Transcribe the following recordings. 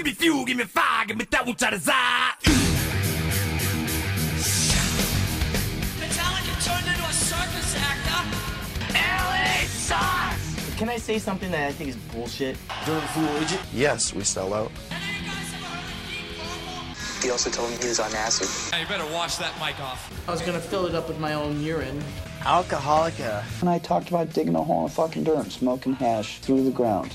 Give me fuel, give me fire, give me that which I desire. Metallica turned into a circus actor. LA sauce! Can I say something that I think is bullshit? During Fool Agent? Yes, we sell out. He also told me he was on acid. Hey, you better wash that mic off. I was gonna fill it up with my own urine. Alcoholica. And I talked about digging a hole in fucking dirt, smoking hash through the ground.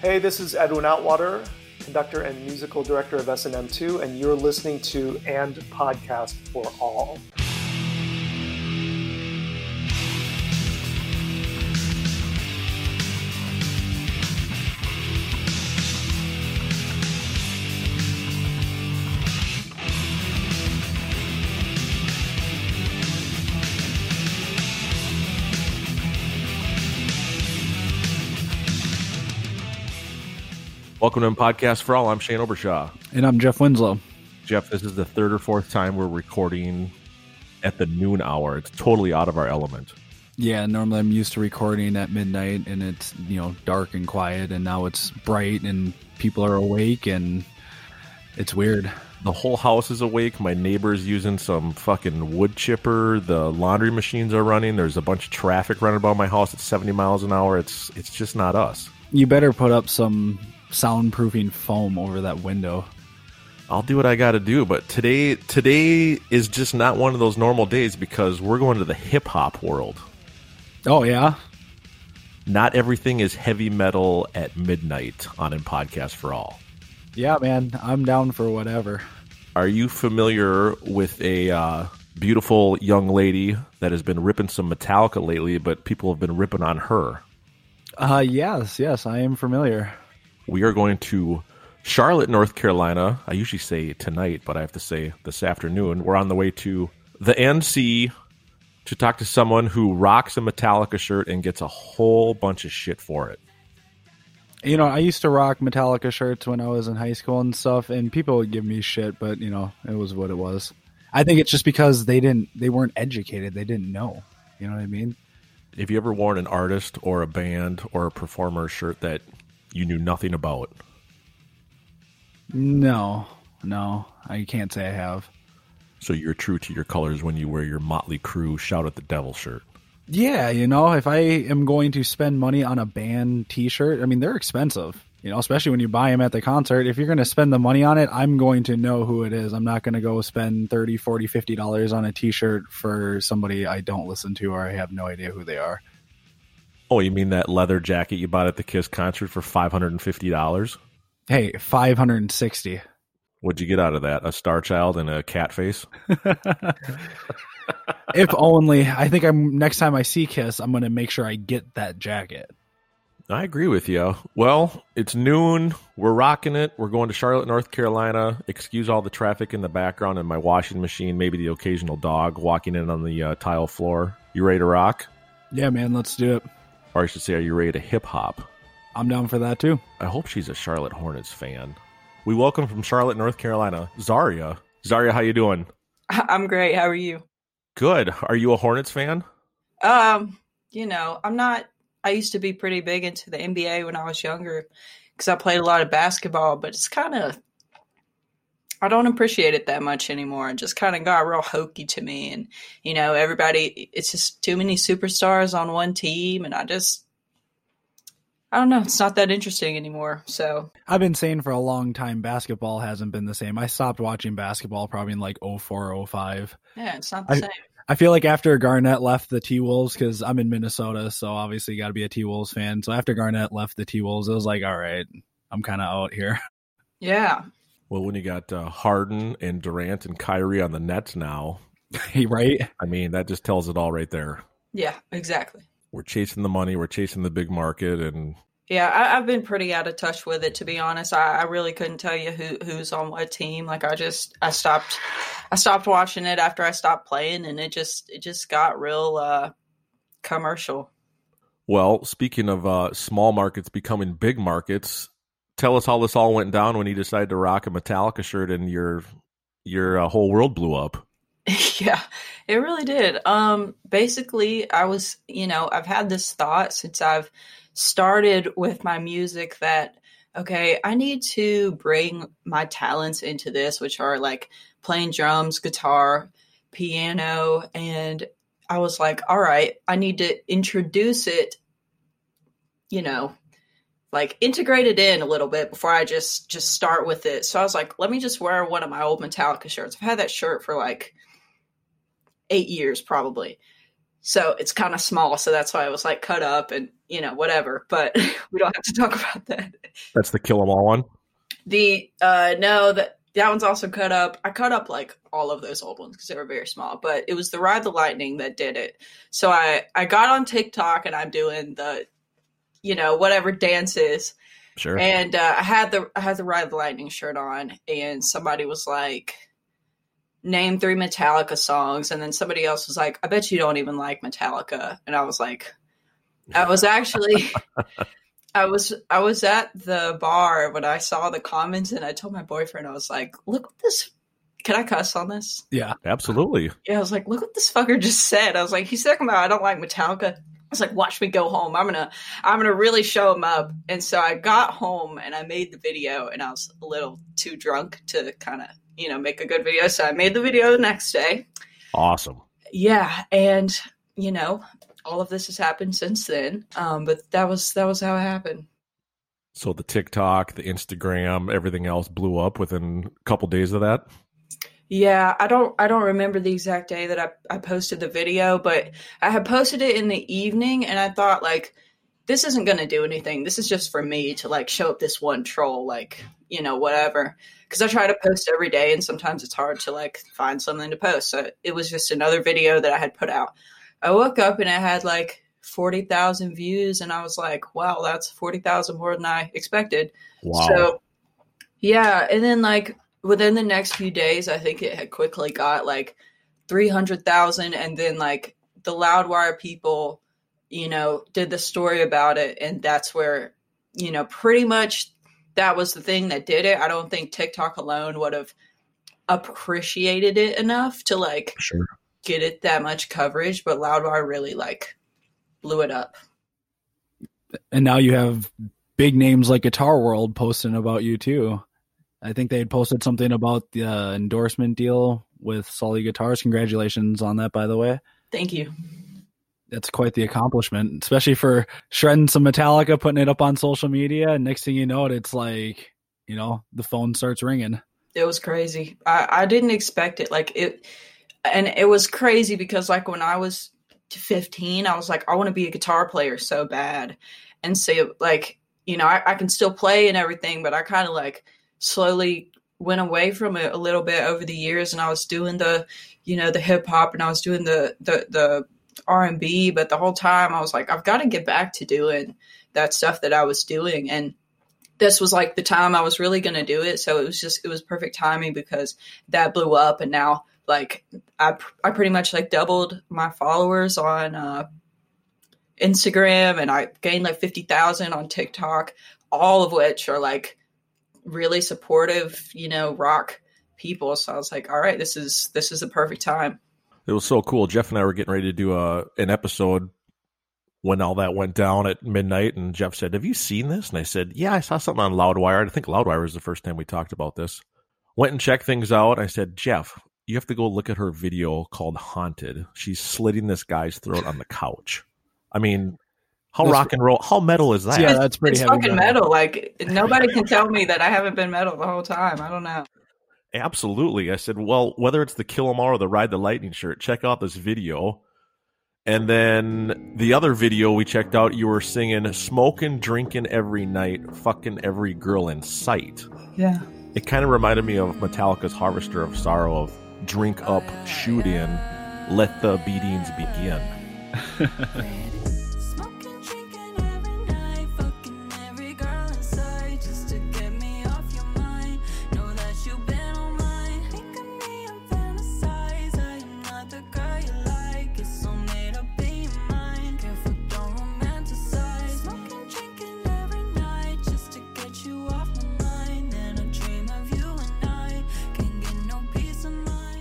Hey, this is Edwin Outwater, conductor and musical director of S&M2, and you're listening to And Podcast for All. Welcome to Podcast for All. I'm Shane Obershaw. And I'm Jeff Winslow. Jeff, this is the third or fourth time we're recording at the noon hour. It's totally out of our element. Yeah, normally I'm used to recording at midnight and it's, you know, dark and quiet and now it's bright and people are awake and it's weird. The whole house is awake. My neighbor's using some fucking wood chipper. The laundry machines are running. There's a bunch of traffic running by my house at 70 miles an hour. It's it's just not us. You better put up some soundproofing foam over that window. I'll do what I got to do, but today today is just not one of those normal days because we're going to the hip hop world. Oh yeah. Not everything is heavy metal at midnight on in podcast for all. Yeah, man, I'm down for whatever. Are you familiar with a uh, beautiful young lady that has been ripping some Metallica lately, but people have been ripping on her? Uh yes, yes, I am familiar. We are going to Charlotte, North Carolina. I usually say tonight, but I have to say this afternoon. We're on the way to the NC to talk to someone who rocks a Metallica shirt and gets a whole bunch of shit for it. You know, I used to rock Metallica shirts when I was in high school and stuff, and people would give me shit, but you know, it was what it was. I think it's just because they didn't, they weren't educated, they didn't know. You know what I mean? Have you ever worn an artist or a band or a performer shirt that you knew nothing about? No, no, I can't say I have. So you're true to your colors when you wear your Motley Crue "Shout at the Devil" shirt. Yeah, you know, if I am going to spend money on a band T-shirt, I mean they're expensive. You know, especially when you buy them at the concert. If you're going to spend the money on it, I'm going to know who it is. I'm not going to go spend 30, 40, 50 dollars on a T-shirt for somebody I don't listen to or I have no idea who they are. Oh, you mean that leather jacket you bought at the Kiss concert for five hundred and fifty dollars? Hey, five hundred and sixty. What'd you get out of that? A star child and a cat face? if only. I think I'm next time I see Kiss, I'm going to make sure I get that jacket. I agree with you. Well, it's noon. We're rocking it. We're going to Charlotte, North Carolina. Excuse all the traffic in the background and my washing machine, maybe the occasional dog walking in on the uh, tile floor. You ready to rock? Yeah, man, let's do it. Or I should say, are you ready to hip hop? I'm down for that too. I hope she's a Charlotte Hornets fan. We welcome from Charlotte, North Carolina, Zaria. Zaria, how you doing? I'm great. How are you? Good. Are you a Hornets fan? Um, you know, I'm not. I used to be pretty big into the NBA when I was younger because I played a lot of basketball, but it's kind of I don't appreciate it that much anymore. It just kind of got real hokey to me, and you know, everybody. It's just too many superstars on one team, and I just I don't know. It's not that interesting anymore. So I've been saying for a long time basketball hasn't been the same. I stopped watching basketball probably in like 04, 05. Yeah, it's not the I, same. I feel like after Garnett left the T Wolves, because I'm in Minnesota, so obviously got to be a T Wolves fan. So after Garnett left the T Wolves, it was like, all right, I'm kind of out here. Yeah. Well, when you got uh, Harden and Durant and Kyrie on the Nets now, right? I mean, that just tells it all right there. Yeah, exactly. We're chasing the money, we're chasing the big market, and Yeah, I, I've been pretty out of touch with it to be honest. I, I really couldn't tell you who who's on what team. Like I just I stopped I stopped watching it after I stopped playing, and it just it just got real uh, commercial. well, speaking of uh, small markets becoming big markets, tell us how this all went down when you decided to rock a Metallica shirt and your your uh, whole world blew up. yeah, it really did. Um, basically, I was, you know, I've had this thought since I've started with my music that, okay, I need to bring my talents into this, which are like playing drums, guitar, piano. And I was like, all right, I need to introduce it, you know, like integrate it in a little bit before I just just start with it. So I was like, let me just wear one of my old Metallica shirts. I've had that shirt for like eight years probably. So it's kind of small. So that's why I was like cut up and, you know, whatever. But we don't have to talk about that. That's the kill 'em all one. The, uh, no, that, that one's also cut up. I cut up like all of those old ones because they were very small, but it was the Ride the Lightning that did it. So I, I got on TikTok and I'm doing the, you know, whatever dances. Sure. And uh, I had the I had the Ride the Lightning shirt on, and somebody was like, "Name three Metallica songs," and then somebody else was like, "I bet you don't even like Metallica," and I was like, "I was actually." I was I was at the bar when I saw the comments and I told my boyfriend I was like, "Look what this can I cuss on this?" Yeah, absolutely. Yeah, I was like, "Look what this fucker just said." I was like, "He's talking about I don't like Metallica." I was like, "Watch me go home. I'm gonna I'm gonna really show him up." And so I got home and I made the video, and I was a little too drunk to kind of you know make a good video, so I made the video the next day. Awesome. Yeah, and you know all of this has happened since then. Um, but that was that was how it happened. So the TikTok, the Instagram, everything else blew up within a couple days of that. Yeah, I don't I don't remember the exact day that I, I posted the video, but I had posted it in the evening and I thought like this isn't gonna do anything. This is just for me to like show up this one troll, like, you know, whatever. Cause I try to post every day and sometimes it's hard to like find something to post. So it was just another video that I had put out. I woke up and it had like forty thousand views and I was like, wow, that's forty thousand more than I expected. Wow. So yeah, and then like within the next few days, I think it had quickly got like 300,000. And then like the Loudwire people, you know, did the story about it. And that's where, you know, pretty much that was the thing that did it. I don't think TikTok alone would have appreciated it enough to like sure. get it that much coverage. But Loudwire really like blew it up. And now you have big names like Guitar World posting about you too. I think they had posted something about the uh, endorsement deal with Sully Guitars. Congratulations on that, by the way. Thank you. That's quite the accomplishment, especially for shredding some Metallica, putting it up on social media. And next thing you know, it, it's like, you know, the phone starts ringing. It was crazy. I, I didn't expect it. Like it, and it was crazy because like when I was 15, I was like, I want to be a guitar player so bad. And so like, you know, I, I can still play and everything, but I kind of like, slowly went away from it a little bit over the years and I was doing the you know the hip hop and I was doing the the the R&B but the whole time I was like I've got to get back to doing that stuff that I was doing and this was like the time I was really going to do it so it was just it was perfect timing because that blew up and now like I I pretty much like doubled my followers on uh Instagram and I gained like 50,000 on TikTok all of which are like really supportive, you know, rock people. So I was like, all right, this is this is the perfect time. It was so cool. Jeff and I were getting ready to do a an episode when all that went down at midnight, and Jeff said, "Have you seen this?" And I said, "Yeah, I saw something on Loudwire. I think Loudwire was the first time we talked about this." Went and checked things out. I said, "Jeff, you have to go look at her video called Haunted. She's slitting this guy's throat on the couch. I mean, how That's- rock and roll, how metal is that? Yeah, that's pretty It's heavy. fucking metal. Like nobody can tell me that I haven't been metal the whole time. I don't know. Absolutely. I said, well, whether it's the Kill 'Em All or the Ride the Lightning shirt, check out this video. And then the other video we checked out, you were singing "Smoking, Drinking Every Night, Fucking Every Girl in Sight." Yeah. It kind of reminded me of Metallica's "Harvester of Sorrow." Of drink up, shoot in, let the beatings begin.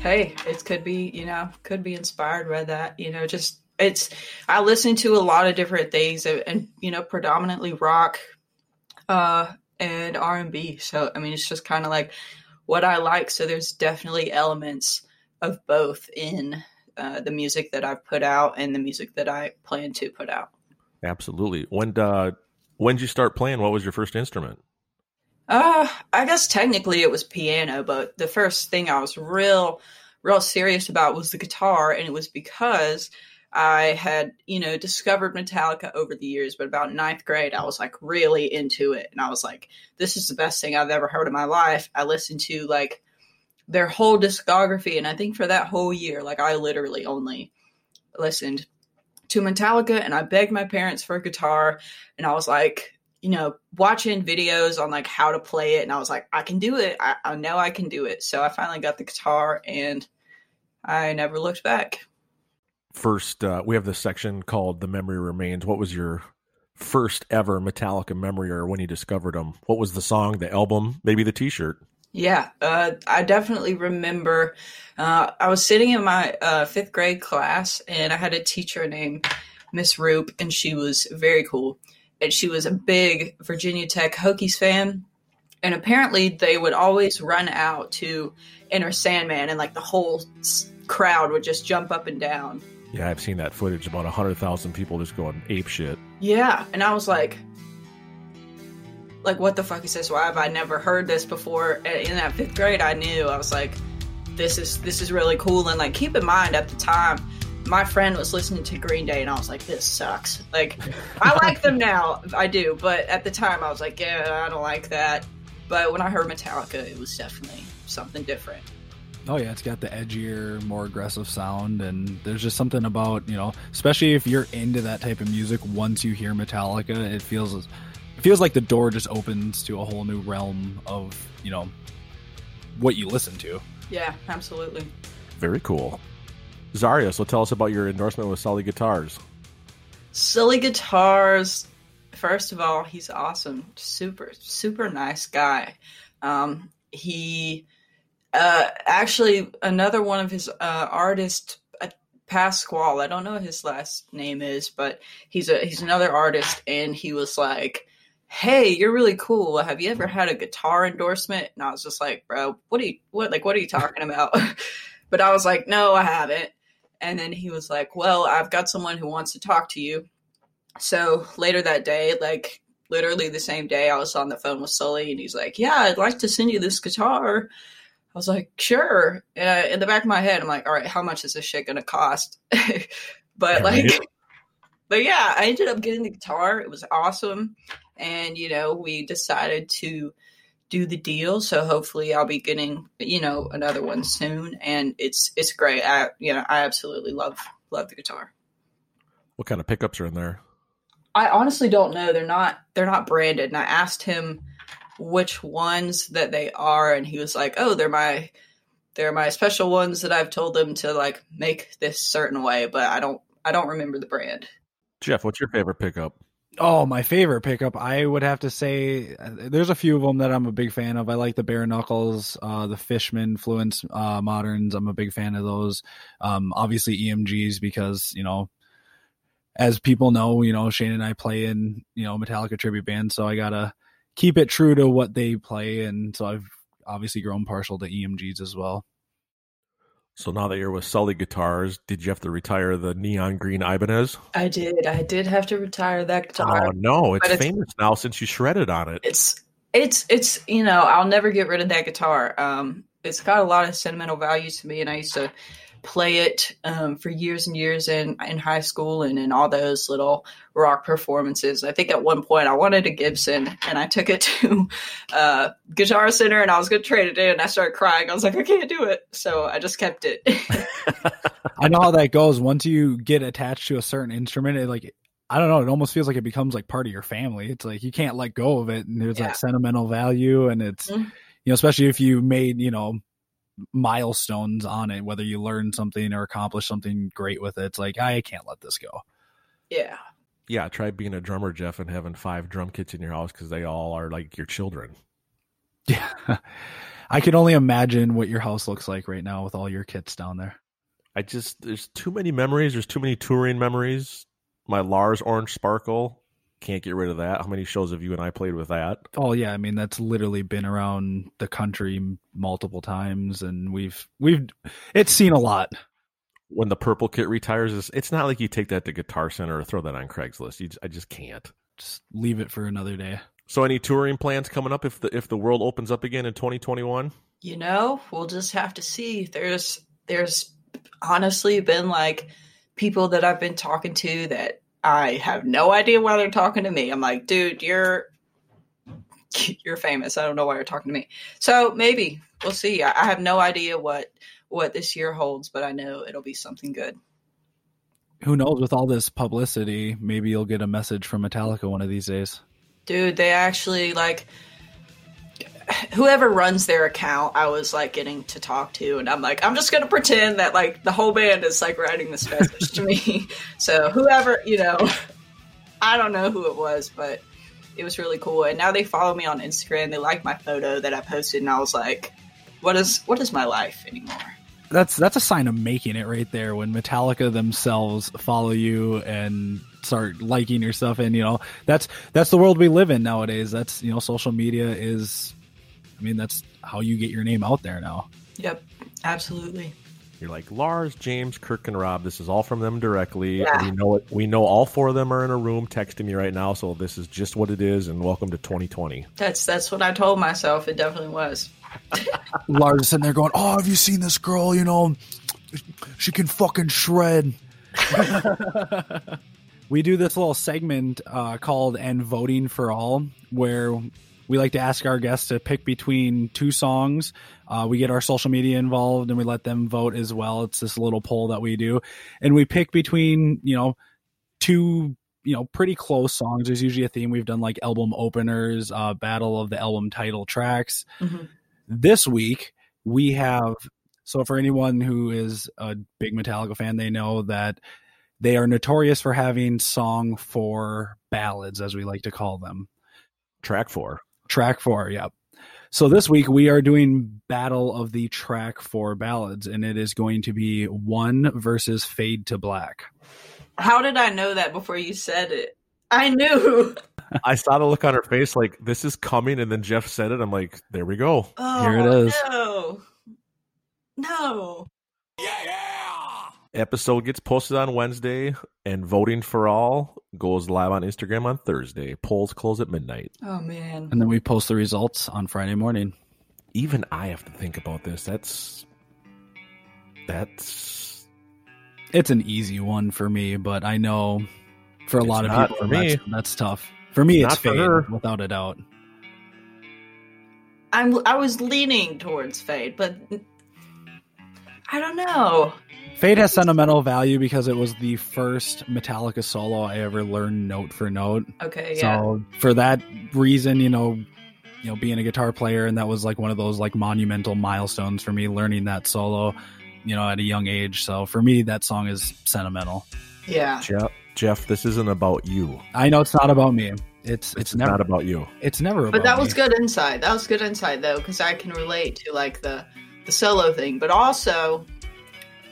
hey, it could be, you know, could be inspired by that. You know, just it's I listen to a lot of different things and, and you know, predominantly rock uh and R&B. So, I mean, it's just kind of like what I like. So there's definitely elements of both in uh, the music that I've put out and the music that I plan to put out. Absolutely. When uh when did you start playing? What was your first instrument? Uh, I guess technically it was piano, but the first thing I was real, real serious about was the guitar, and it was because I had, you know, discovered Metallica over the years, but about ninth grade, I was like really into it, and I was like, this is the best thing I've ever heard in my life. I listened to like their whole discography, and I think for that whole year, like I literally only listened to Metallica, and I begged my parents for a guitar, and I was like, you know, watching videos on like how to play it, and I was like, I can do it. I, I know I can do it. So I finally got the guitar, and I never looked back. First, uh, we have this section called "The Memory Remains." What was your first ever Metallica memory, or when you discovered them? What was the song, the album, maybe the T-shirt? Yeah, uh, I definitely remember. Uh, I was sitting in my uh, fifth grade class, and I had a teacher named Miss Roop, and she was very cool and she was a big Virginia Tech Hokies fan. And apparently, they would always run out to Enter Sandman, and like the whole crowd would just jump up and down. Yeah, I've seen that footage. About hundred thousand people just going ape shit. Yeah, and I was like, like, what the fuck is this? Why have I never heard this before? In that fifth grade, I knew I was like, this is this is really cool. And like, keep in mind at the time, my friend was listening to Green Day and I was like, this sucks. Like, I like them now, I do, but at the time I was like, yeah, I don't like that. But when I heard Metallica, it was definitely something different. Oh yeah, it's got the edgier, more aggressive sound, and there's just something about you know, especially if you're into that type of music. Once you hear Metallica, it feels it feels like the door just opens to a whole new realm of you know what you listen to. Yeah, absolutely. Very cool. Zaria, so tell us about your endorsement with Sully Guitars. Sully Guitars, first of all, he's awesome. Super, super nice guy. Um, he uh, actually, another one of his uh, artists, uh, Pasquale, I don't know what his last name is, but he's a he's another artist, and he was like, "Hey, you're really cool. Have you ever had a guitar endorsement?" And I was just like, "Bro, what are you what like what are you talking about?" but I was like, "No, I haven't." And then he was like, Well, I've got someone who wants to talk to you. So later that day, like literally the same day, I was on the phone with Sully and he's like, Yeah, I'd like to send you this guitar. I was like, Sure. And in the back of my head, I'm like, All right, how much is this shit going to cost? but like, but yeah, I ended up getting the guitar. It was awesome. And, you know, we decided to do the deal. So hopefully I'll be getting, you know, another one soon. And it's it's great. I you know, I absolutely love love the guitar. What kind of pickups are in there? I honestly don't know. They're not they're not branded. And I asked him which ones that they are, and he was like, Oh, they're my they're my special ones that I've told them to like make this certain way, but I don't I don't remember the brand. Jeff, what's your favorite pickup? Oh, my favorite pickup, I would have to say, there's a few of them that I'm a big fan of. I like the bare knuckles, uh, the Fishman Fluence uh, moderns. I'm a big fan of those. Um, obviously EMGs because you know, as people know, you know Shane and I play in you know Metallica tribute band, so I gotta keep it true to what they play, and so I've obviously grown partial to EMGs as well. So now that you're with Sully Guitars, did you have to retire the neon green Ibanez? I did. I did have to retire that guitar. Oh no, it's, it's famous now since you shredded on it. It's it's it's you know I'll never get rid of that guitar. Um, it's got a lot of sentimental value to me, and I used to play it um, for years and years in in high school and in all those little rock performances. I think at one point I wanted a Gibson and I took it to uh, Guitar Center and I was going to trade it in and I started crying. I was like, I can't do it, so I just kept it. I know how that goes. Once you get attached to a certain instrument, it like I don't know, it almost feels like it becomes like part of your family. It's like you can't let go of it, and there's Yeah. like sentimental value, and it's Mhm. you know, especially if you made you know milestones on it, whether you learn something or accomplish something great with it. It's like I can't let this go. yeah. Yeah, try being a drummer, Jeff, and having five drum kits in your house because they all are like your children. Yeah, I can only imagine what your house looks like right now with all your kits down there. I just there's too many memories. There's too many touring memories. My Lars Orange Sparkle can't get rid of that. How many shows have you and I played with that? Oh yeah, I mean that's literally been around the country multiple times, and we've we've it's seen a lot. When the purple kit retires, it's, it's not like you take that to Guitar Center or throw that on Craigslist. You, j- I just can't. Just leave it for another day. So, any touring plans coming up if the if the world opens up again in 2021? you know we'll just have to see there's there's honestly been like people that i've been talking to that i have no idea why they're talking to me. I'm like dude you're you're famous. I don't know why you're talking to me. So maybe we'll see. I, I have no idea what what this year holds but i know it'll be something good. Who knows? With all this publicity, maybe you'll get a message from Metallica one of these days. dude they actually like whoever runs their account i was like getting to talk to and i'm like i'm just gonna pretend that like the whole band is like writing this message to me so whoever you know i don't know who it was but it was really cool and now they follow me on instagram they like my photo that i posted and i was like what is what is my life anymore That's that's a sign of making it right there. When Metallica themselves follow you and start liking your stuff, and you know that's that's the world we live in nowadays. That's you know social media is, I mean that's how you get your name out there now. yep absolutely You're like Lars, James, Kirk, and Rob. This is all from them directly. Yeah. We know it. We know all four of them are in a room texting me right now. So this is just what it is. And welcome to 2020. that's that's what i told myself it definitely was Lars is sitting there going, "Oh, have you seen this girl? You know, she can fucking shred." we do this little segment uh, called "And Voting for All," where we like to ask our guests to pick between two songs. Uh, we get our social media involved and we let them vote as well. It's this little poll that we do, and we pick between you know two you know pretty close songs. There's usually a theme. We've done like album openers, uh, battle of the album title tracks Mhm. this week we have so for anyone who is a big metallica fan they know that they are notorious for having song for ballads as we like to call them Track four. Track four yep so this week we are doing battle of the track four ballads and it is going to be one versus fade to black how did i know that before you said it i knew I saw the look on her face like this is coming. And then Jeff said it. I'm like, there we go. Oh, Here it is. No. No. Episode gets posted on Wednesday. And voting for all goes live on Instagram on Thursday. Polls close at midnight. Oh man. and then we post the results on friday morning Even I have to think about this. That's. That's. it's an easy one for me but i know for a It's lot of people for me. that's, that's tough for me It's it's, not for fade without a doubt I'm I was leaning towards Fade, but I don't know. Fade has sentimental value because it was the first Metallica solo I ever learned note for note. Okay, yeah. So for that reason, you know, you know, being a guitar player and that was like one of those like monumental milestones for me learning that solo, you know, at a young age. So for me that song is sentimental. Yeah. Jeff, Jeff, this isn't about you. I know it's not about me. It's It's it's never not about you. it's never about But that me. was good insight. That was good insight though, because I can relate to like the the solo thing, but also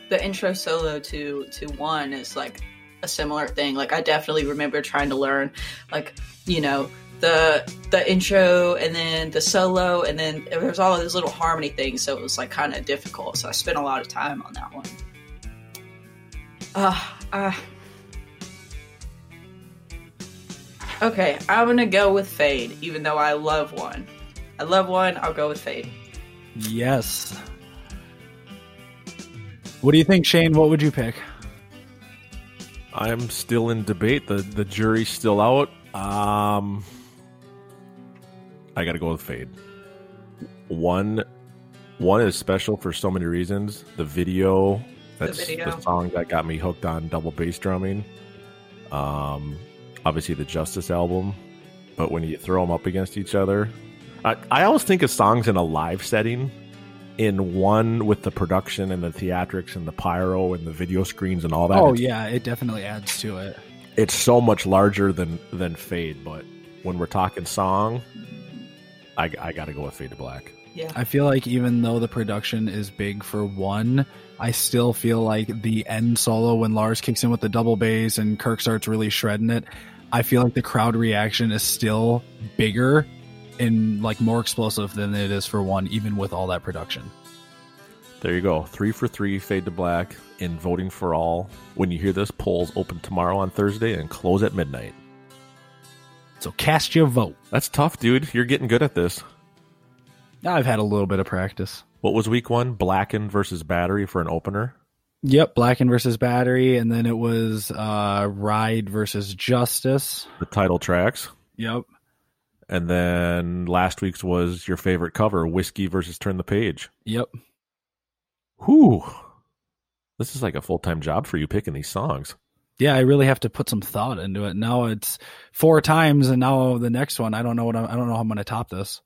the intro solo to to one is like a similar thing. Like I definitely remember trying to learn, like you know the the intro and then the solo and then there's all of these little harmony things, so it was like kind of difficult. So I spent a lot of time on that one. Uh, uh, okay, I'm gonna go with Fade, even though I love one. I love one. I'll go with Fade. Yes. What do you think, Shane? What would you pick? I'm still in debate. The the jury's still out. Um, I got to go with Fade. One, one is special for so many reasons. The video, that's the, video. the song that got me hooked on double bass drumming. Um, obviously the Justice album, but when you throw them up against each other, I, I always think of songs in a live setting. In one with the production and the theatrics and the pyro and the video screens and all that. Oh it's- yeah, it definitely adds to it. it's so much larger than than Fade. But when we're talking song, I, I got to go with Fade to Black. Yeah. I feel like even though the production is big for one, I still feel like the end solo when Lars kicks in with the double bass and Kirk starts really shredding it. I feel like the crowd reaction is still bigger and like more explosive than it is for one, even with all that production. There you go, three for three, Fade to Black in voting for all. When you hear this, polls open tomorrow on Thursday and close at midnight. So cast your vote. That's tough, dude. You're getting good at this. I've had a little bit of practice. What was week one? Blacken versus Battery for an opener. Yep, Blacken versus Battery, and then it was uh Ride versus Justice. The title tracks. Yep. And then last week's was your favorite cover, Whiskey versus Turn the Page. Yep. Whew. This is like a full time job for you picking these songs. Yeah, I really have to put some thought into it. Now it's four times, and now the next one, I don't know what I'm, I don't know how I'm going to top this.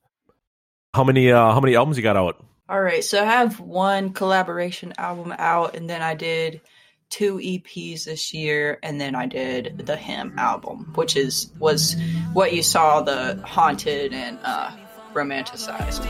How many uh how many albums you got out? All right, so I have one collaboration album out, and then I did two EPs this year, and then I did the Him album, which is was what you saw the haunted and uh, romanticized.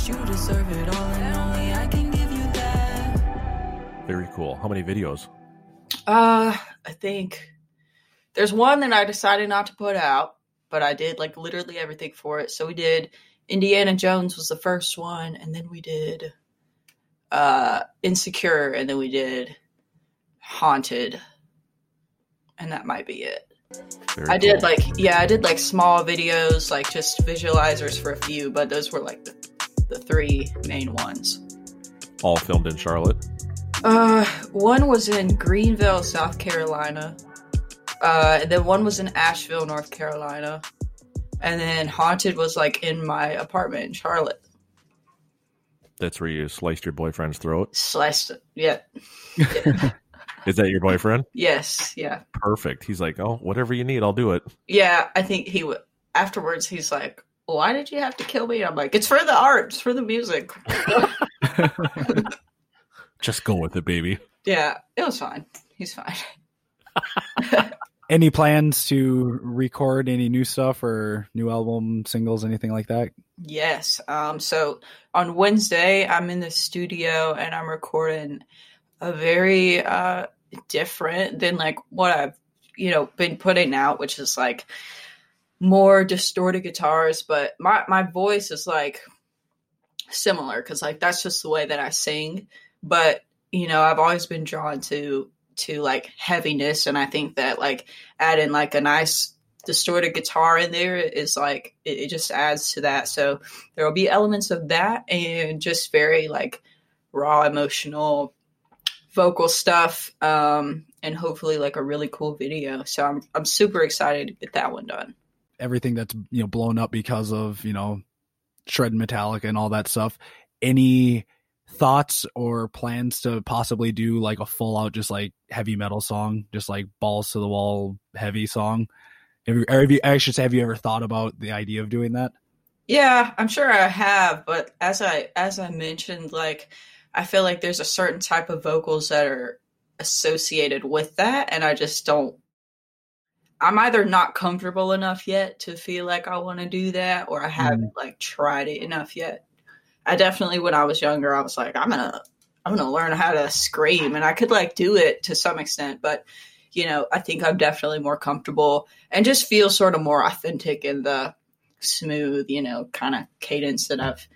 Cause you deserve it all, and only I can give you that. Very cool. How many videos? Uh, I think there's one that I decided not to put out, but I did like literally everything for it. So we did Indiana Jones was the first one, and then we did uh Insecure, and then we did Haunted, and that might be it. Very I did like yeah, I did like small videos, like just visualizers for a few, but those were like the, the three main ones. all filmed in Charlotte. Uh, one was in Greenville, South Carolina. Uh, and then one was in Asheville, North Carolina. And then Haunted was like in my apartment in Charlotte. That's where you sliced your boyfriend's throat. Sliced it. Yeah. Is that your boyfriend? Yes. Yeah. Perfect. He's like, oh, whatever you need, I'll do it. Yeah. I think he would. Afterwards, he's like, why did you have to kill me? I'm like, it's for the art, it's for the music. Just go with it, baby. yeah. It was fine. He's fine. Any plans to record any new stuff or new album singles, anything like that? Yes. Um, so on Wednesday, I'm in the studio and I'm recording a very uh, different than like what I've you know been putting out, which is like more distorted guitars. But my my voice is like similar because like that's just the way that I sing. But you know, I've always been drawn to to like heaviness, and I think that like adding like a nice distorted guitar in there is like it, it just adds to that. So there will be elements of that and just very like raw emotional vocal stuff um and hopefully like a really cool video. So I'm I'm super excited to get that one done. Everything that's you know blown up because of you know shred Metallica and all that stuff. Any thoughts or plans to possibly do like a full out just like heavy metal song, just like balls to the wall heavy song? Have you, have you, I should say, have you ever thought about the idea of doing that? Yeah, I'm sure I have, but as I as I mentioned, like I feel like there's a certain type of vocals that are associated with that, and I just don't. I'm either not comfortable enough yet to feel like I want to do that, or I mm. haven't like tried it enough yet. I definitely, when I was younger, I was like, I'm gonna, I'm gonna learn how to scream, and I could like do it to some extent, but you know, I think I'm definitely more comfortable and just feel sort of more authentic in the smooth, you know, kind of cadence that I've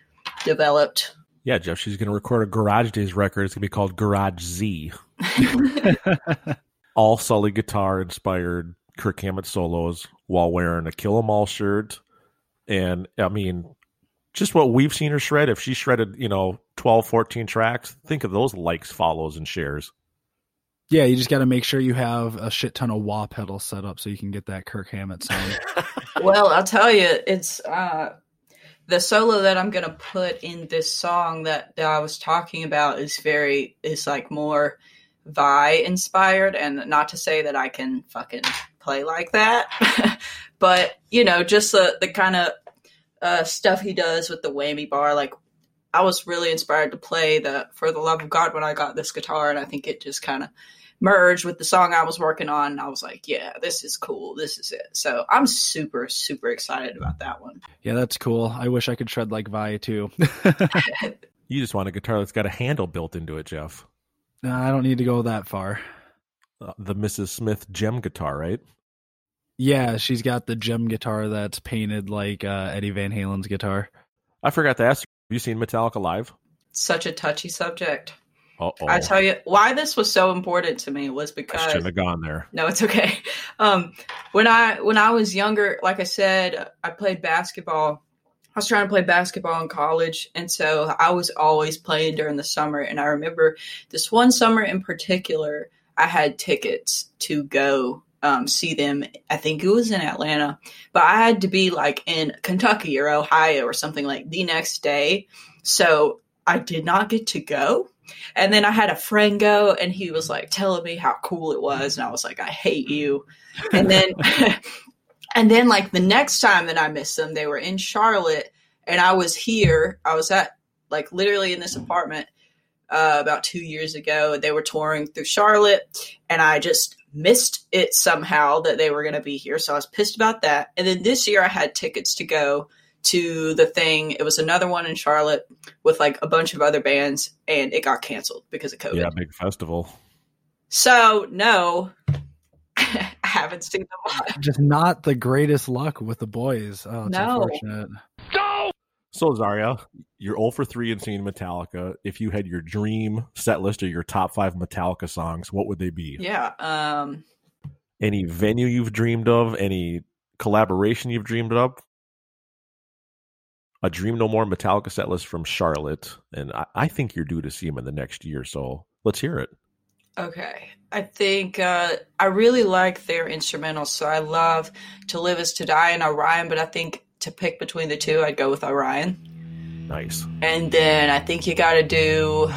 developed. Yeah, Jeff, she's going to record a Garage Days record. It's going to be called Garage Z. All Sully guitar inspired Kirk Hammett solos while wearing a Kill 'Em All shirt. And I mean, just what we've seen her shred. If she shredded, you know, 12, 14 tracks, think of those likes, follows, and shares. Yeah, you just got to make sure you have a shit ton of wah pedal set up so you can get that Kirk Hammett sound. well, I'll tell you, it's uh, the solo that I'm gonna put in this song that, that I was talking about is very is like more Vai inspired, and not to say that I can fucking play like that, but you know, just the the kind of uh, stuff he does with the whammy bar, like. I was really inspired to play the "For the Love of God" when I got this guitar, and I think it just kind of merged with the song I was working on. And I was like, "Yeah, this is cool. This is it." So I'm super, super excited about that one. yeah, that's cool. I wish I could shred like Vai too. You just want a guitar that's got a handle built into it, Jeff. no, I don't need to go that far. Uh, the Mrs. Smith gem guitar, right? Yeah, she's got the gem guitar that's painted like uh, Eddie Van Halen's guitar. I forgot to ask you, have you seen Metallica live? Such a touchy subject. Uh oh. I tell you why this was so important to me was because I because shouldn't have gone there. No, it's okay. Um, when I when I was younger, like I said, I played basketball. I was trying to play basketball in college, and so I was always playing during the summer. And I remember this one summer in particular, I had tickets to go um, see them. I think it was in Atlanta, but I had to be like in Kentucky or Ohio or something like the next day. So I did not get to go. And then I had a friend go and he was like telling me how cool it was. And I was like, I hate you. And then, and then like the next time that I missed them, they were in Charlotte and I was here. I was at like literally in this apartment uh, about two years ago. They were touring through Charlotte and I just missed it somehow that they were going to be here. So I was pissed about that. And then this year I had tickets to go to the thing. It was another one in Charlotte with like a bunch of other bands, and it got canceled because of COVID. Yeah, big festival. So no, I haven't seen them. Just not the greatest luck with the boys. Oh, it's No. unfortunate. So Zaria, you're 0 for 3 in seeing Metallica. If you had your dream set list or your top five Metallica songs, what would they be? Yeah. Um. Any venue you've dreamed of? Any collaboration you've dreamed of? A Dream No More Metallica set list from Charlotte. And I, I think you're due to see him in the next year. So let's hear it. Okay. I think uh, I really like their instrumentals. So I love To Live Is To Die and Orion, but I think to pick between the two, I'd go with Orion. Nice. And then I think you got to do.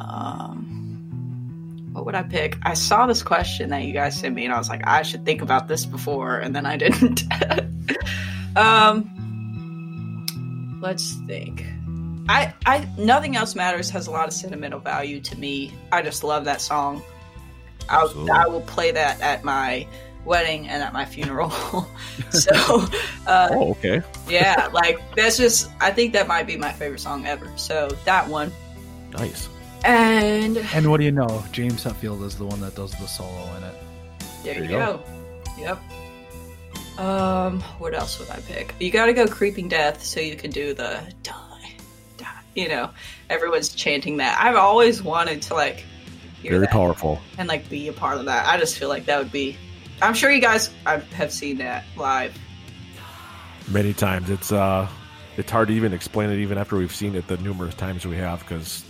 Um, what would I pick? I saw this question that you guys sent me, and I was like, I should think about this before, and then I didn't. um, let's think. I, I, nothing else matters has a lot of sentimental value to me. I just love that song. I'll, I will play that at my wedding and at my funeral. so, uh, oh, okay. yeah, like that's just I think that might be my favorite song ever. So that one. Nice. And And what do you know? James Hetfield is the one that does the solo in it. there, There you you go. Yep. Um, what else would I pick? You got to go Creeping Death so you can do the die, die. You know, everyone's chanting that. I've always wanted to like hear Very that powerful. and like be a part of that. I just feel like that would be. I'm sure you guys have seen that live. Many times. It's uh it's hard to even explain it even after we've seen it the numerous times we have because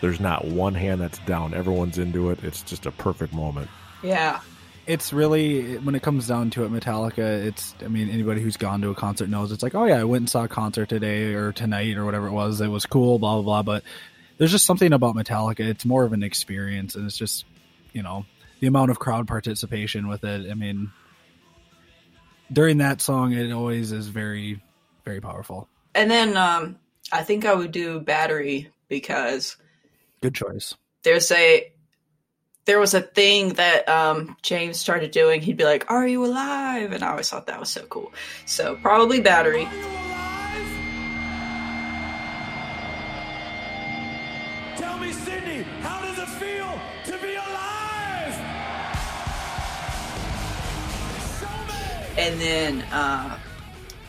there's not one hand that's down. Everyone's into it. It's just a perfect moment. Yeah. It's really when it comes down to it, Metallica. It's I mean anybody who's gone to a concert knows it's like oh yeah I went and saw a concert today or tonight or whatever it was. It was cool, blah blah blah. But there's just something about Metallica. It's more of an experience, and it's just you know the amount of crowd participation with it. I mean, during that song, it always is very very powerful. And then um, I think I would do Battery because Good choice. there's a there was a thing that um, James started doing. He'd be like, "Are you alive?" And I always thought that was so cool. So probably Battery. And then uh,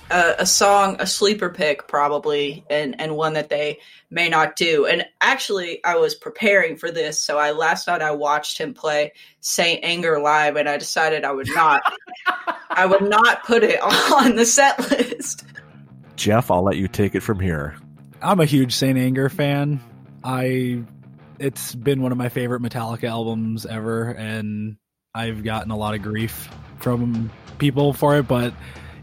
a, a song, a sleeper pick probably, and and one that they may not do. And actually, I was preparing for this, so I last night I watched him play Saint Anger live, and I decided I would not, I would not put it on the set list. Jeff, I'll let you take it from here. I'm a huge Saint Anger fan. I it's been one of my favorite Metallica albums ever, and I've gotten a lot of grief from people for it, but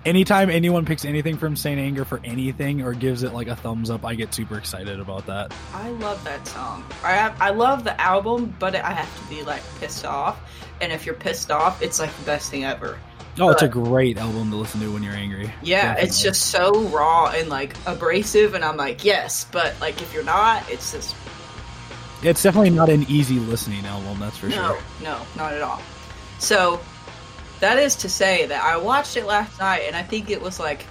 anytime anyone picks anything from Saint Anger for anything or gives it like a thumbs up, I get super excited about that. I love that song. I have, I love the album, but I have to be like pissed off. And if you're pissed off, it's like the best thing ever. Oh, it's a great album to listen to when you're angry. Yeah, it's just so raw and like abrasive, and I'm like, yes, but like if you're not, it's just It's definitely not an easy listening album, that's for no, sure. no, not at all. So that is to say that I watched it last night, and I think it was like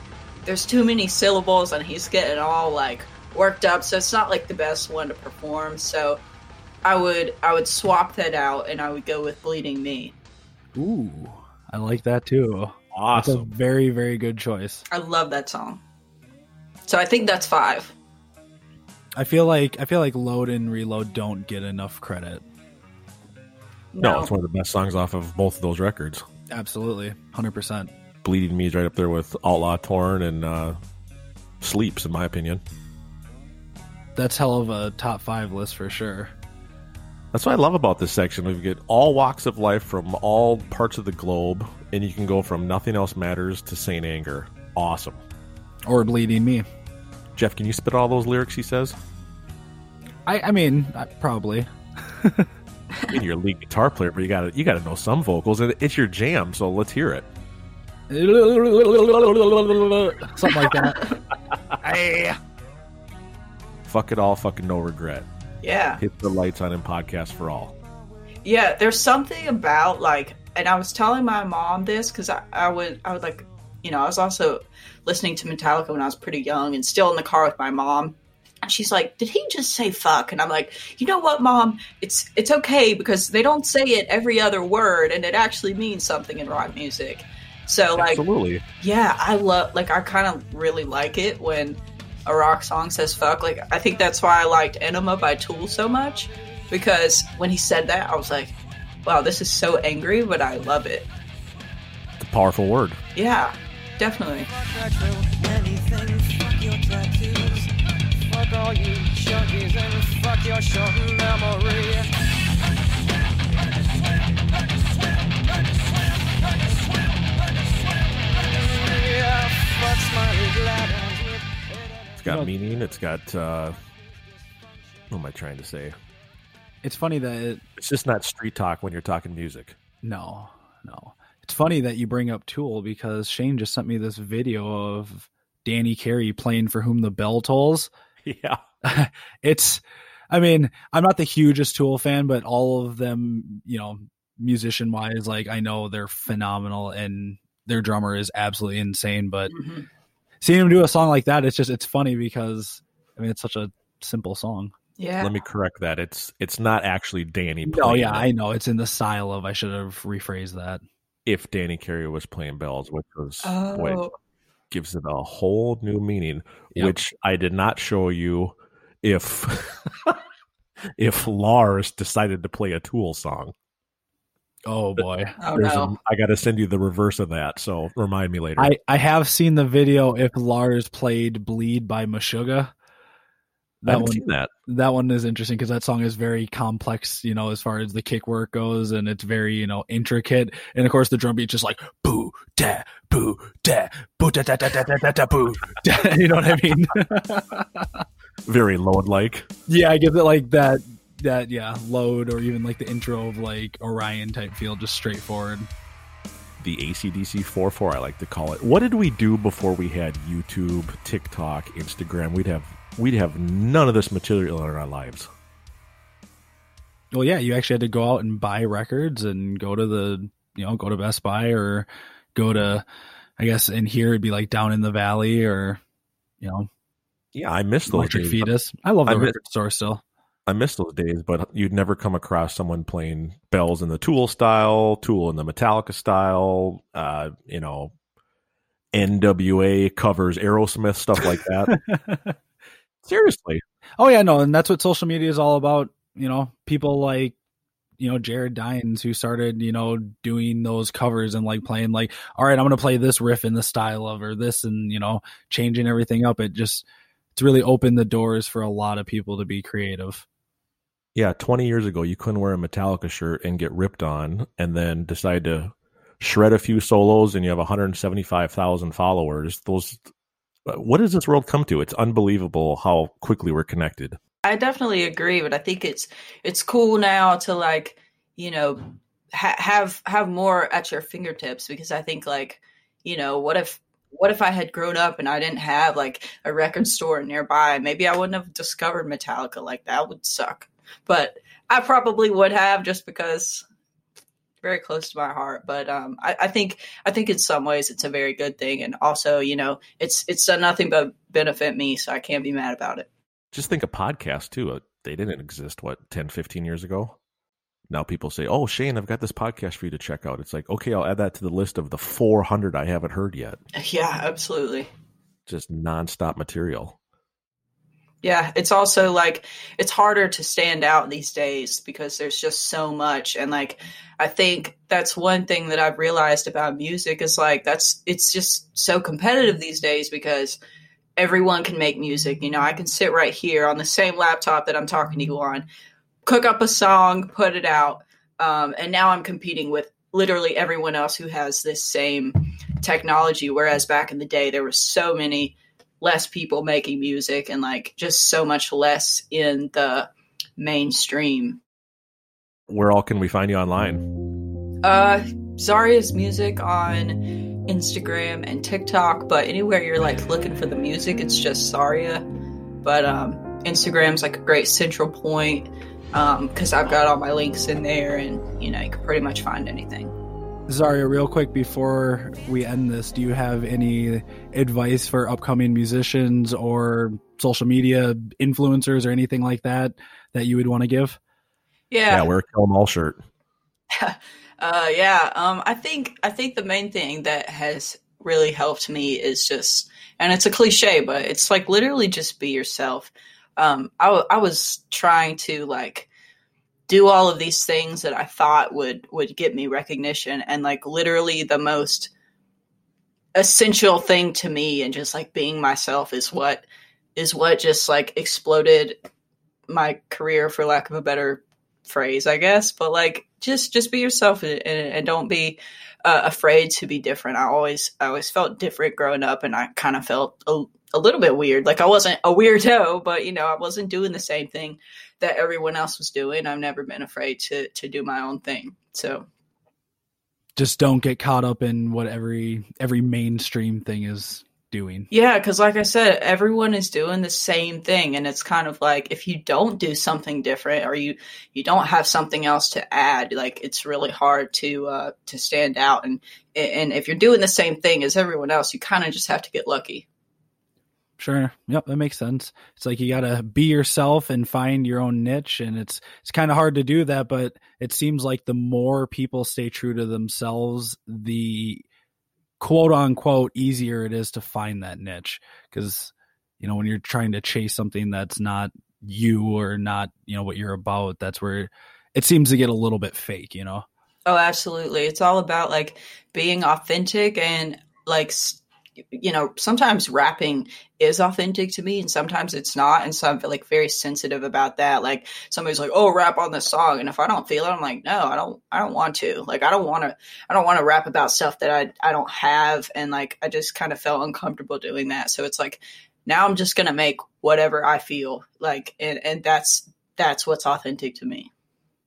there's too many syllables, and he's getting all like worked up, so it's not like the best one to perform. So I would I would swap that out, and I would go with Bleeding Me. Ooh, I like that too. Awesome. That's a very, very good choice. I love that song. So I think that's five. I feel like I feel like Load and Reload don't get enough credit. No, it's one of the best songs off of both of those records. Absolutely, hundred percent. Bleeding Me is right up there with Outlaw Torn and uh, Sleeps, in my opinion. That's hell of a top five list for sure. That's what I love about this section. We get all walks of life from all parts of the globe, and you can go from Nothing Else Matters to Saint Anger. Awesome. Or Bleeding Me. Jeff, can you spit all those lyrics he says? I, I mean, probably. I mean, you're a lead guitar player, but you got to you got to know some vocals, and it's your jam. So let's hear it. Something like that. Hey. Fuck it all, fucking no regret. Yeah. Hit the lights on in podcast for all. Yeah, there's something about like, and I was telling my mom this because I, I would, I would like, you know, I was also listening to Metallica when I was pretty young and still in the car with my mom. And she's like, "Did he just say fuck?" And I'm like, "You know what, mom? It's it's okay because they don't say it every other word, and it actually means something in rock music." So like, Absolutely. yeah, I love like I kind of really like it when a rock song says fuck. Like I think that's why I liked Enema by Tool so much because when he said that, I was like, wow, this is so angry, but I love it. It's a powerful word. Yeah, definitely. Fuck all you junkies and fuck your short memory. Yeah, fuck Smiley Gladys. It's got meaning. It's got. uh What am I trying to say? It's funny that it, It's just not street talk when you're talking music. no, no. It's funny that you bring up Tool because Shane just sent me this video of Danny Carey playing for whom the bell tolls. Yeah. it's I mean, I'm not the hugest Tool fan, but all of them, you know, musician wise, like I know they're phenomenal and their drummer is absolutely insane. But Mhm. seeing him do a song like that, it's just it's funny because I mean it's such a simple song. Yeah. Let me correct that. It's it's not actually Danny. Oh playing yeah, it. I know. It's in the style of I should have rephrased that. If Danny Carey was playing bells, which was Oh. which gives it a whole new meaning, Yep. which I did not show you. If if Lars decided to play a Tool song, Oh boy. Oh no. a, I got to send you the reverse of that. So remind me later. I, I have seen the video if Lars played Bleed by Meshuggah. That one, that. that one is interesting because that song is very complex, you know, as far as the kick work goes, and it's very, you know, intricate. And of course, the drum beat just like boo da boo da boo da da da da da da da boo. da. You know what I mean? Very load like. yeah, I give it like that, that yeah, load or even like the intro of like Orion type feel, just straightforward. The ACDC 4 4, I like to call it. What did we do before we had YouTube, TikTok, Instagram? We'd have we'd have none of this material in our lives. Well, yeah, you actually had to go out and buy records and go to the, you know, go to Best Buy or go to, I guess in here it'd be like down in the valley or, you know, Yeah, I miss those Electric days. Fetus. I love the I miss- record store still. I miss those days, but you'd never come across someone playing bells in the Tool style, Tool in the Metallica style. Uh, you know, NWA covers Aerosmith stuff like that. Seriously. Oh yeah, no, and that's what social media is all about. You know, people like you know Jared Dines who started you know doing those covers and like playing like, all right, I'm gonna play this riff in the style of or this, and you know changing everything up. It just it's really opened the doors for a lot of people to be creative. Yeah, 20 years ago, you couldn't wear a Metallica shirt and get ripped on, and then decide to shred a few solos, and you have 175,000 followers. Those, Uh, what does this world come to? It's unbelievable how quickly we're connected. I definitely agree, but I think it's it's cool now to like you know ha- have have more at your fingertips because I think like you know what if what if I had grown up and I didn't have like a record store nearby? Maybe I wouldn't have discovered Metallica like that would suck. But I probably would have just because very close to my heart. But um, I, I think I think in some ways it's a very good thing, and also you know it's it's done nothing but benefit me, so I can't be mad about it. Just think of podcasts too. Uh, They didn't exist, what, 10, 15 years ago? Now people say, oh, Shane, I've got this podcast for you to check out. It's like, okay, I'll add that to the list of the 400 I haven't heard yet. Yeah, absolutely. Just nonstop material. Yeah, it's also like it's harder to stand out these days because there's just so much and like I think that's one thing that I've realized about music is like that's it's just so competitive these days because everyone can make music. You know, I can sit right here on the same laptop that I'm talking to you on, cook up a song, put it out, um, and now I'm competing with literally everyone else who has this same technology. Whereas back in the day, there were so many less people making music and like just so much less in the mainstream. Where all can we find you online? Uh, Zaria's music on Instagram and TikTok, but anywhere you're like looking for the music, it's just Zaria. But um, Instagram's like a great central point because I've got all my links in there, and you know you can pretty much find anything. Zaria, real quick before we end this, do you have any advice for upcoming musicians or social media influencers or anything like that that you would want to give? Yeah, Yeah, wear a Kill 'em all shirt. Uh, yeah, um, I think I think the main thing that has really helped me is just, and it's a cliche, but it's like literally just be yourself. Um, I, w- I was trying to like do all of these things that I thought would would get me recognition, and like literally the most essential thing to me, and just like being myself is what is what just like exploded my career, for lack of a better phrase, I guess. But like, just just be yourself and, and, don't be uh, afraid to be different. I always I always felt different growing up, and I kind of felt a, a little bit weird. Like I wasn't a weirdo, but you know, I wasn't doing the same thing that everyone else was doing. I've never been afraid to to do my own thing. So Just don't get caught up in what every every mainstream thing is doing. Yeah, because like I said, everyone is doing the same thing, and it's kind of like if you don't do something different or you you don't have something else to add, like it's really hard to uh, to stand out. And and if you're doing the same thing as everyone else, you kind of just have to get lucky. Sure. Yep, that makes sense. It's like you got to be yourself and find your own niche and it's it's kind of hard to do that, but it seems like the more people stay true to themselves, the quote unquote easier it is to find that niche cuz you know when you're trying to chase something that's not you or not, you know what you're about, that's where it seems to get a little bit fake, you know. Oh, absolutely. It's all about like being authentic and like s- you know, sometimes rapping is authentic to me and sometimes it's not and so I'm like very sensitive about that. Like somebody's like, "Oh, rap on this song." And if I don't feel it, I'm like, "No, I don't I don't want to." Like I don't want to I don't want to rap about stuff that I I don't have and like I just kind of felt uncomfortable doing that. So it's like now I'm just going to make whatever I feel like and and that's that's what's authentic to me.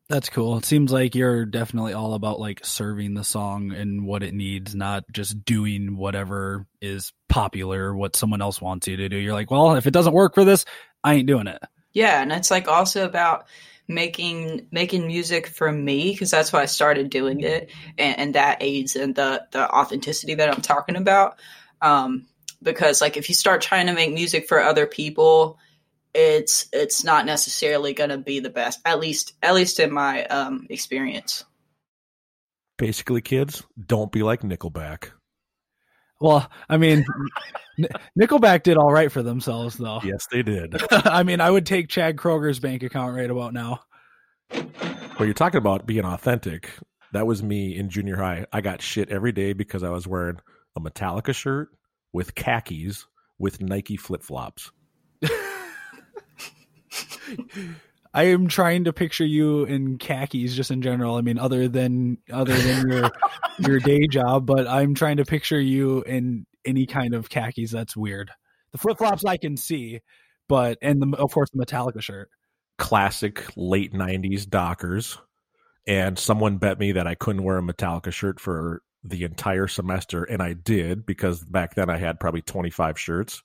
That's cool. It seems like you're definitely all about like serving the song and what it needs, not just doing whatever is popular, what someone else wants you to do. You're like, well, if it doesn't work for this, I ain't doing it. Yeah, and it's like also about making making music for me because that's why I started doing it, and, and that aids in the the authenticity that I'm talking about. Um, because like if you start trying to make music for other people, it's it's not necessarily going to be the best. At least at least in my um, experience. Basically, kids, don't be like Nickelback. Well, I mean, Nickelback did all right for themselves, though. Yes, they did. I mean, I would take Chad Kroeger's bank account right about now. Well, you're talking about being authentic. That was me in junior high. I got shit every day because I was wearing a Metallica shirt with khakis with Nike flip flops. I am trying to picture you in khakis just in general. I mean, other than other than your your day job, but I'm trying to picture you in any kind of khakis. That's weird. The flip flops I can see, but and the, of course the Metallica shirt. Classic late '90s Dockers, and someone bet me that I couldn't wear a Metallica shirt for the entire semester, and I did because back then I had probably 25 shirts.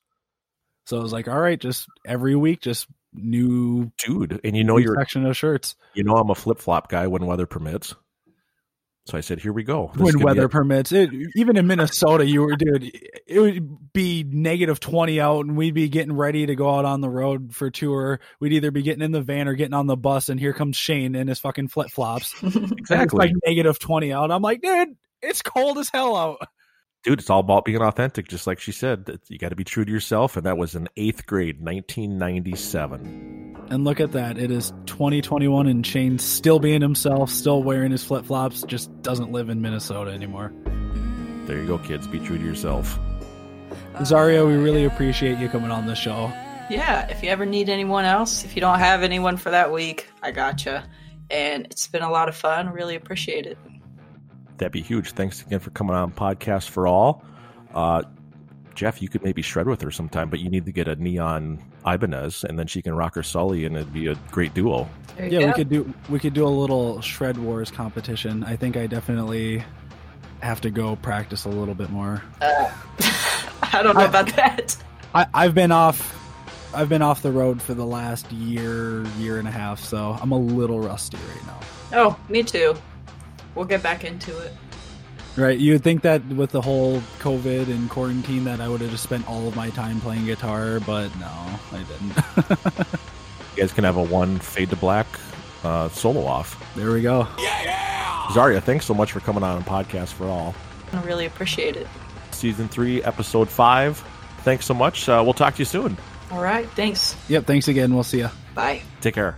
So I was like, all right, just every week, just new dude. And you know new you're section of shirts. You know I'm a flip flop guy when weather permits. So I said, "Here we go." This when weather a- permits. It, even in Minnesota, you were dude. It would be negative twenty out, and we'd be getting ready to go out on the road for tour. We'd either be getting in the van or getting on the bus, and here comes Shane in his fucking flip flops. Exactly. like negative twenty out. I'm like, dude, it's cold as hell out. Dude, it's all about being authentic, just like she said. You got to be true to yourself, and that was in eighth grade, 1997. And look at that. It is 2021, and Shane's still being himself, still wearing his flip flops. Just doesn't live in Minnesota anymore. There you go, kids. Be true to yourself. Zaria, we really appreciate you coming on the show. Yeah, if you ever need anyone else, if you don't have anyone for that week, I gotcha. And it's been a lot of fun. Really appreciate it. That'd be huge. Thanks again for coming on podcast for all. Uh, Jeff, you could maybe shred with her sometime, but you need to get a neon Ibanez, and then she can rock her Sully, and it'd be a great duo. yeah, we could do we could do a little shred wars competition. I think I definitely have to go practice a little bit more. I don't know about that. I, I've been off I've been off the road for the last year, year and a half, so I'm a little rusty right now. Oh, me too. We'll get back into it. Right. You would think that with the whole COVID and quarantine that I would have just spent all of my time playing guitar, but no, I didn't. You guys can have a one fade to black uh, solo off. there we go. Yeah. yeah! Zaria, thanks so much for coming on a podcast for all. I really appreciate it. Season three, episode five. Thanks so much. Uh, we'll talk to you soon. All right, thanks. Yep, thanks again. We'll see you. Bye. Take care.